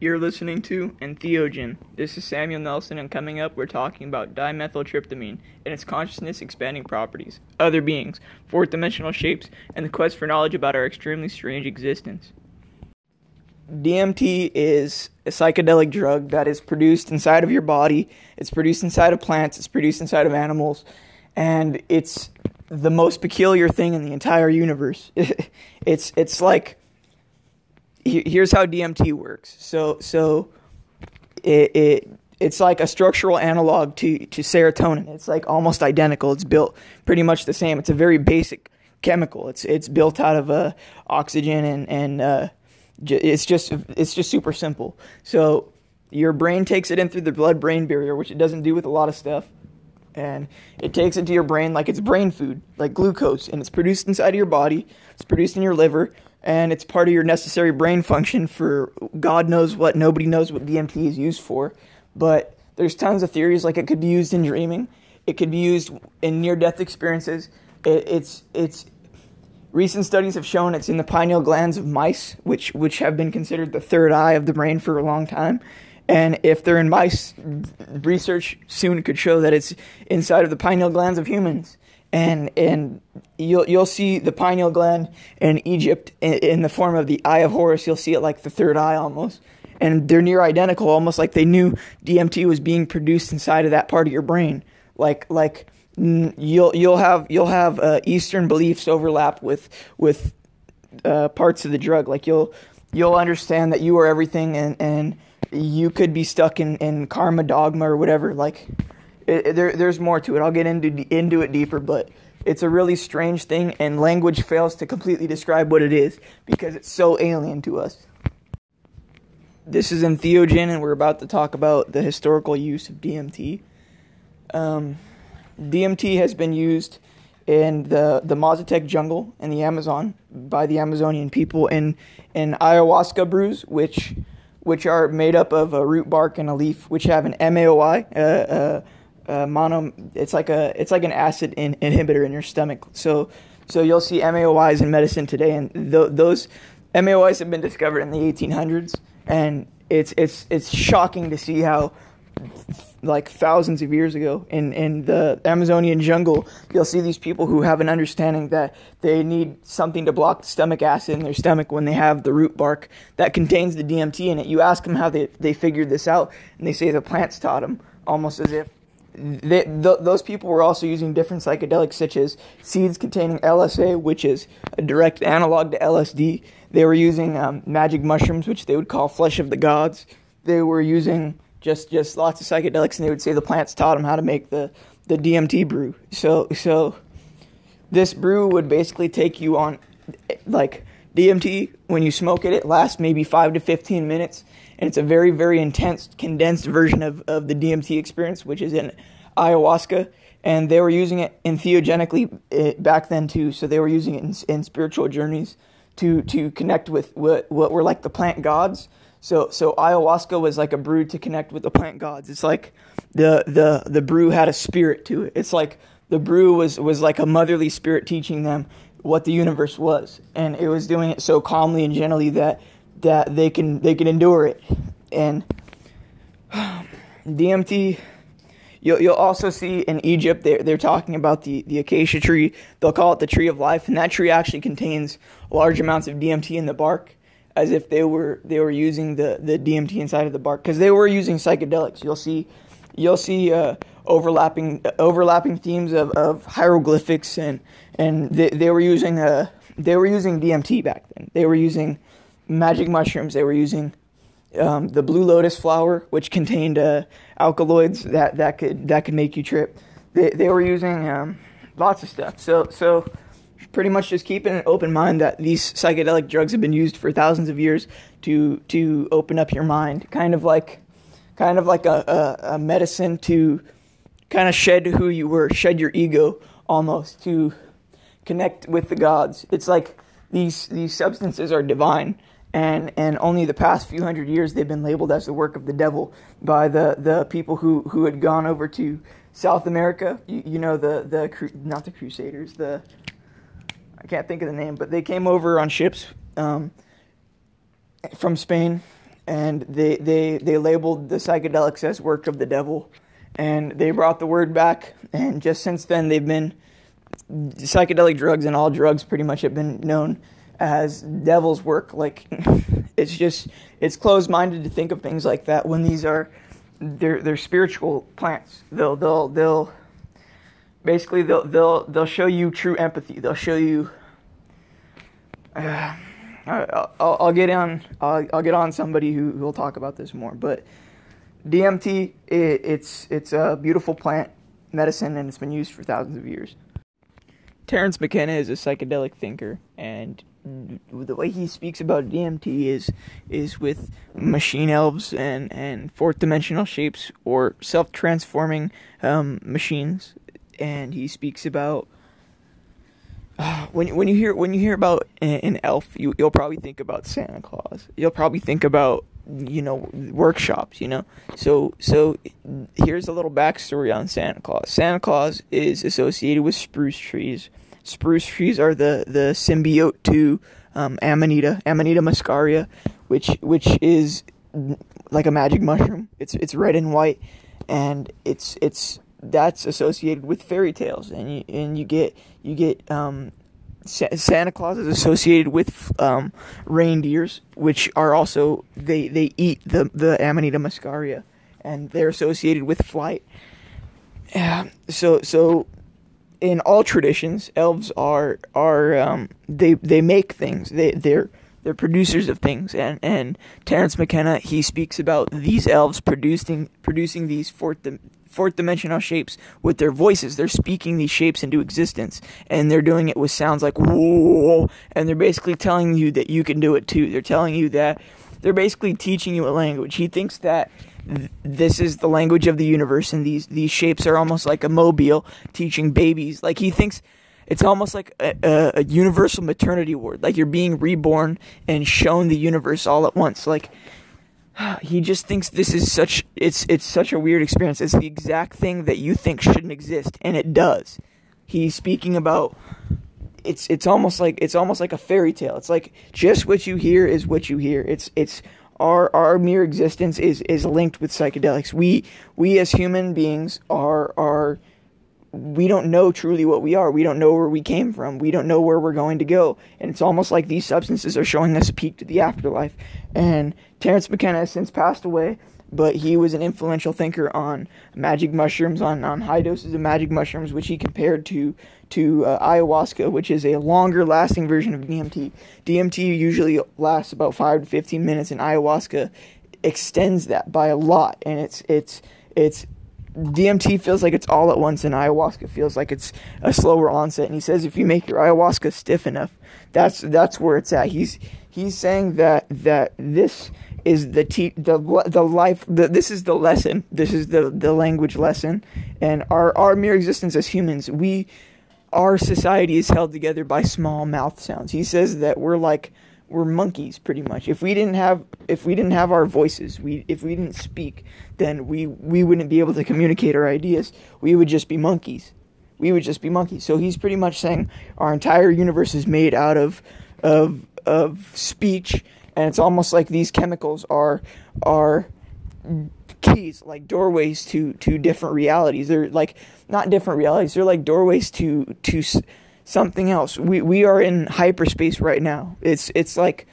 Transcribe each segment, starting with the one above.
You're listening to Entheogen. This is Samuel Nelson, and coming up, we're talking about dimethyltryptamine and its consciousness expanding properties, other beings, fourth dimensional shapes, and the quest for knowledge about our extremely strange existence. DMT is a psychedelic drug that is produced inside of your body, it's produced inside of plants, it's produced inside of animals, and it's the most peculiar thing in the entire universe. it's it's like here's how DMT works. So so it, it it's like a structural analog to to serotonin. It's like almost identical. It's built pretty much the same. It's a very basic chemical. It's it's built out of uh, oxygen and and uh, it's just it's just super simple. So your brain takes it in through the blood brain barrier, which it doesn't do with a lot of stuff. And it takes it to your brain like it's brain food, like glucose, and it's produced inside of your body. It's produced in your liver and it's part of your necessary brain function for God knows what. Nobody knows what DMT is used for, but there's tons of theories like it could be used in dreaming, it could be used in near-death experiences. It, it's it's recent studies have shown it's in the pineal glands of mice, which which have been considered the third eye of the brain for a long time. And if they're in mice, research soon could show that it's inside of the pineal glands of humans and and you'll you'll see the pineal gland in Egypt in, in, the form of the eye of Horus. You'll see it like the third eye almost, and they're near identical, almost like they knew DMT was being produced inside of that part of your brain. Like like you'll you'll have you'll have uh, Eastern beliefs overlap with with uh, parts of the drug. Like you'll you'll understand that you are everything, and and you could be stuck in in karma dogma or whatever. Like it, there, there's more to it. I'll get into into it deeper, but it's a really strange thing, and language fails to completely describe what it is because it's so alien to us. This is Entheogen, and we're about to talk about the historical use of DMT. Um, DMT has been used in the, the Mazatec jungle in the Amazon by the Amazonian people in, in ayahuasca brews, which which are made up of a root bark and a leaf, which have an MAOI, uh, uh, uh, mono. It's like a it's like an acid in, inhibitor in your stomach. So so you'll see MAOIs in medicine today, and th- those MAOIs have been discovered in the 1800s, and it's it's it's shocking to see how like thousands of years ago in, in the Amazonian jungle, you'll see these people who have an understanding that they need something to block the stomach acid in their stomach when they have the root bark that contains the DMT in it. You ask them how they, they figured this out, and they say the plants taught them, almost as if they, th- those people were also using different psychedelics, such as seeds containing LSA, which is a direct analog to LSD. They were using um, magic mushrooms, which they would call flesh of the gods. They were using just just lots of psychedelics, and they would say the plants taught them how to make the the DMT brew. So so this brew would basically take you on like DMT when you smoke it. It lasts maybe five to fifteen minutes and it's a very very intense condensed version of, of the DMT experience, which is in ayahuasca, and they were using it entheogenically eh, back then too. So they were using it in, in spiritual journeys to to connect with what what were like the plant gods. So so ayahuasca was like a brew to connect with the plant gods. It's like the the the brew had a spirit to it. It's like the brew was was like a motherly spirit teaching them what the universe was, and it was doing it so calmly and gently that that they can they can endure it. And DMT, you'll you'll also see in Egypt they're they're talking about the the acacia tree. They'll call it the tree of life, and that tree actually contains large amounts of DMT in the bark, as if they were they were using the the DMT inside of the bark because they were using psychedelics. You'll see you'll see uh, overlapping overlapping themes of, of hieroglyphics and and they, they were using uh, they were using DMT back then. They were using magic mushrooms. They were using um, the blue lotus flower, which contained uh, alkaloids that, that could that could make you trip. They, they were using um, lots of stuff. So so pretty much just keeping an open mind that these psychedelic drugs have been used for thousands of years to to open up your mind, kind of like kind of like a, a, a medicine to kind of shed who you were, shed your ego almost to connect with the gods. It's like these these substances are divine and and only the past few hundred years they've been labeled as the work of the devil by the the people who who had gone over to South America. You, you know the the not the Crusaders the I can't think of the name, but they came over on ships um, from Spain and they they they labeled the psychedelics as work of the devil, and they brought the word back. And just since then, they've been psychedelic drugs and all drugs pretty much have been known as devil's work. Like it's just it's closed minded to think of things like that when these are they're they're spiritual plants. They'll they'll they'll basically they'll they'll they'll show you true empathy. They'll show you. Uh, I'll, I'll, get on. I'll, I'll, get on somebody who will talk about this more. But DMT, it, it's it's a beautiful plant medicine, and it's been used for thousands of years. Terence McKenna is a psychedelic thinker, and the way he speaks about DMT is is with machine elves and, and fourth dimensional shapes or self transforming um, machines, and he speaks about when when you hear when you hear about an elf, you you'll probably think about Santa Claus. You'll probably think about you know workshops. You know, so so here's a little backstory on Santa Claus. Santa Claus is associated with spruce trees. Spruce trees are the the symbiote to um, Amanita Amanita muscaria, which which is like a magic mushroom. It's it's red and white, and it's it's that's associated with fairy tales, and you and you get you get um, Sa- Santa Claus is associated with um, reindeers, which are also they they eat the the Amanita muscaria, and they're associated with flight. Yeah, so so in all traditions, elves are are um, they they make things. They they're they're producers of things, and and Terence McKenna he speaks about these elves producing producing these fourth fourth dimensional shapes with their voices. They're speaking these shapes into existence, and they're doing it with sounds like whoa, and they're basically telling you that you can do it too. They're telling you that they're basically teaching you a language. He thinks that th- this is the language of the universe, and these these shapes are almost like a mobile teaching babies. Like he thinks it's almost like a, a, universal maternity ward. Like you're being reborn and shown the universe all at once. Like he just thinks this is such it's it's such a weird experience. It's the exact thing that you think shouldn't exist, and it does. He's speaking about it's it's almost like it's almost like a fairy tale. It's like just what you hear is what you hear. It's it's our our mere existence is is linked with psychedelics. We we as human beings are are we don't know truly what we are. We don't know where we came from. We don't know where we're going to go. And it's almost like these substances are showing us a peek to the afterlife. And Terence McKenna has since passed away, but he was an influential thinker on magic mushrooms, on, on high doses of magic mushrooms, which he compared to to uh, ayahuasca, which is a longer lasting version of DMT. DMT usually lasts about five to fifteen minutes, and ayahuasca extends that by a lot. And it's it's it's DMT feels like it's all at once, and ayahuasca feels like it's a slower onset. And he says if you make your ayahuasca stiff enough, that's that's where it's at. He's he's saying that that this is the te- the the life the, this is the lesson. This is the the language lesson, and our our mere existence as humans, we our society is held together by small mouth sounds. He says that we're like we're monkeys pretty much. If we didn't have if we didn't have our voices, we if we didn't speak, then we we wouldn't be able to communicate our ideas. We would just be monkeys. We would just be monkeys. So he's pretty much saying our entire universe is made out of of of speech and it's almost like these chemicals are are keys like doorways to to different realities. They're like not different realities. They're like doorways to to something else. We we are in hyperspace right now. It's it's like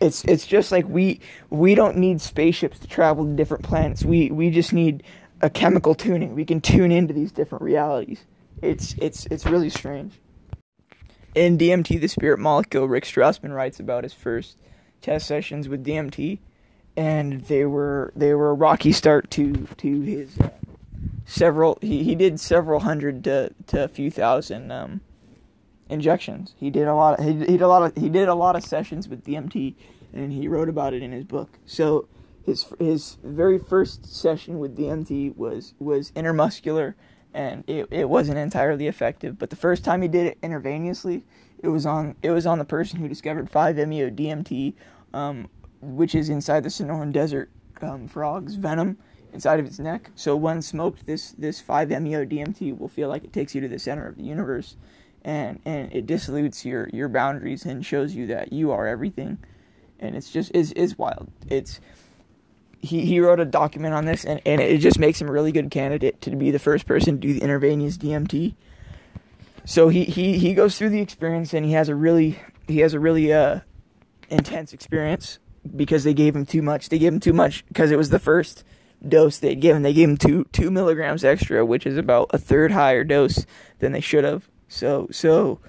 it's it's just like we we don't need spaceships to travel to different planets. We we just need a chemical tuning. We can tune into these different realities. It's it's it's really strange. In DMT, the spirit molecule, Rick Strassman writes about his first test sessions with DMT, and they were they were a rocky start to to his uh, several. He, he did several hundred to to a few thousand um, injections. He did a lot. Of, he, did a lot of. He did a lot of sessions with DMT, and he wrote about it in his book. So his his very first session with DMT was was intermuscular, and it, it wasn't entirely effective. But the first time he did it intravenously, it was on it was on the person who discovered 5-MeO DMT, um, which is inside the Sonoran Desert um, frog's venom inside of its neck. So when smoked, this this 5-MeO DMT will feel like it takes you to the center of the universe and and it dissolutes your your boundaries and shows you that you are everything and it's just is is wild it's he, he wrote a document on this, and, and it just makes him a really good candidate to be the first person to do the intravenous DMT. So he, he, he goes through the experience, and he has a really he has a really uh, intense experience because they gave him too much. They gave him too much because it was the first dose they'd given. They gave him two two milligrams extra, which is about a third higher dose than they should have. So so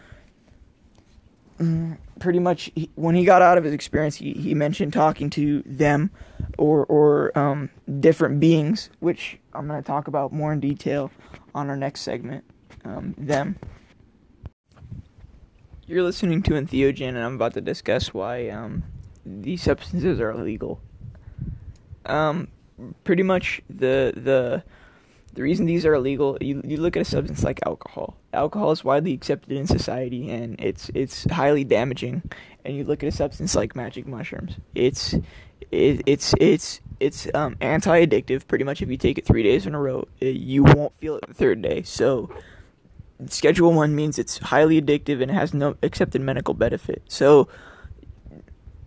mm, pretty much he, when he got out of his experience, he, he mentioned talking to them or or um, different beings, which I'm going to talk about more in detail on our next segment. Um, them. You're listening to Entheogen, and I'm about to discuss why um, these substances are illegal. Um, pretty much the the the reason these are illegal, you, you look at a substance like alcohol. Alcohol is widely accepted in society, and it's it's highly damaging. And you look at a substance like magic mushrooms. It's it, it's it's it's um, anti-addictive. Pretty much, if you take it three days in a row, it, you won't feel it the third day. So, Schedule One means it's highly addictive and has no accepted medical benefit. So,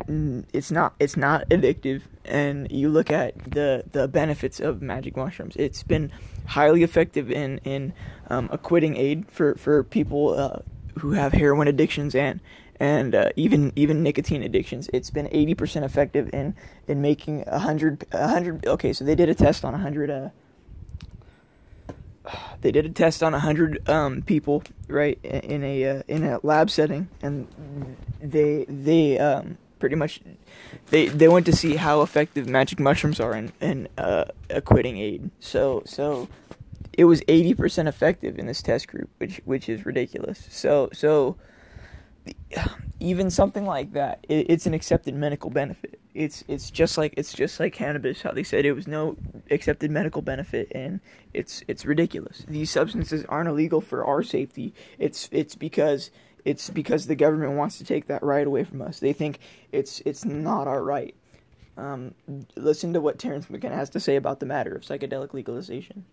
it's not it's not addictive and you look at the the benefits of magic mushrooms. It's been highly effective in in um, a quitting aid for for people uh, who have heroin addictions and and uh, even even nicotine addictions. It's been 80% effective in in making 100 100 okay so they did a test on 100 uh they did a test on 100 um, people right in a uh, in a lab setting and they they um, pretty much they they went to see how effective magic mushrooms are in in uh, a quitting aid. So so it was eighty percent effective in this test group, which which is ridiculous. So so even something like that, it, it's an accepted medical benefit. It's it's just like it's just like cannabis. How they said it was no accepted medical benefit, and it's it's ridiculous. These substances aren't illegal for our safety. It's it's because it's because the government wants to take that right away from us. They think it's it's not our right. Um, listen to what Terence McKenna has to say about the matter of psychedelic legalization.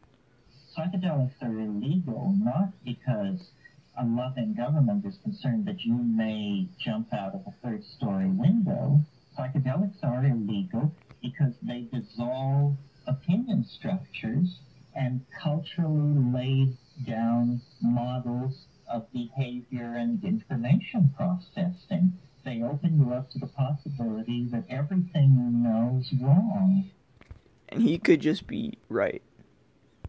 Psychedelics are illegal not because a loving government is concerned that you may jump out of a third story window. Psychedelics are illegal because they dissolve opinion structures and culturally lay down models of behavior and information processing. They open you up to the possibility that everything you know is wrong. And he could just be right.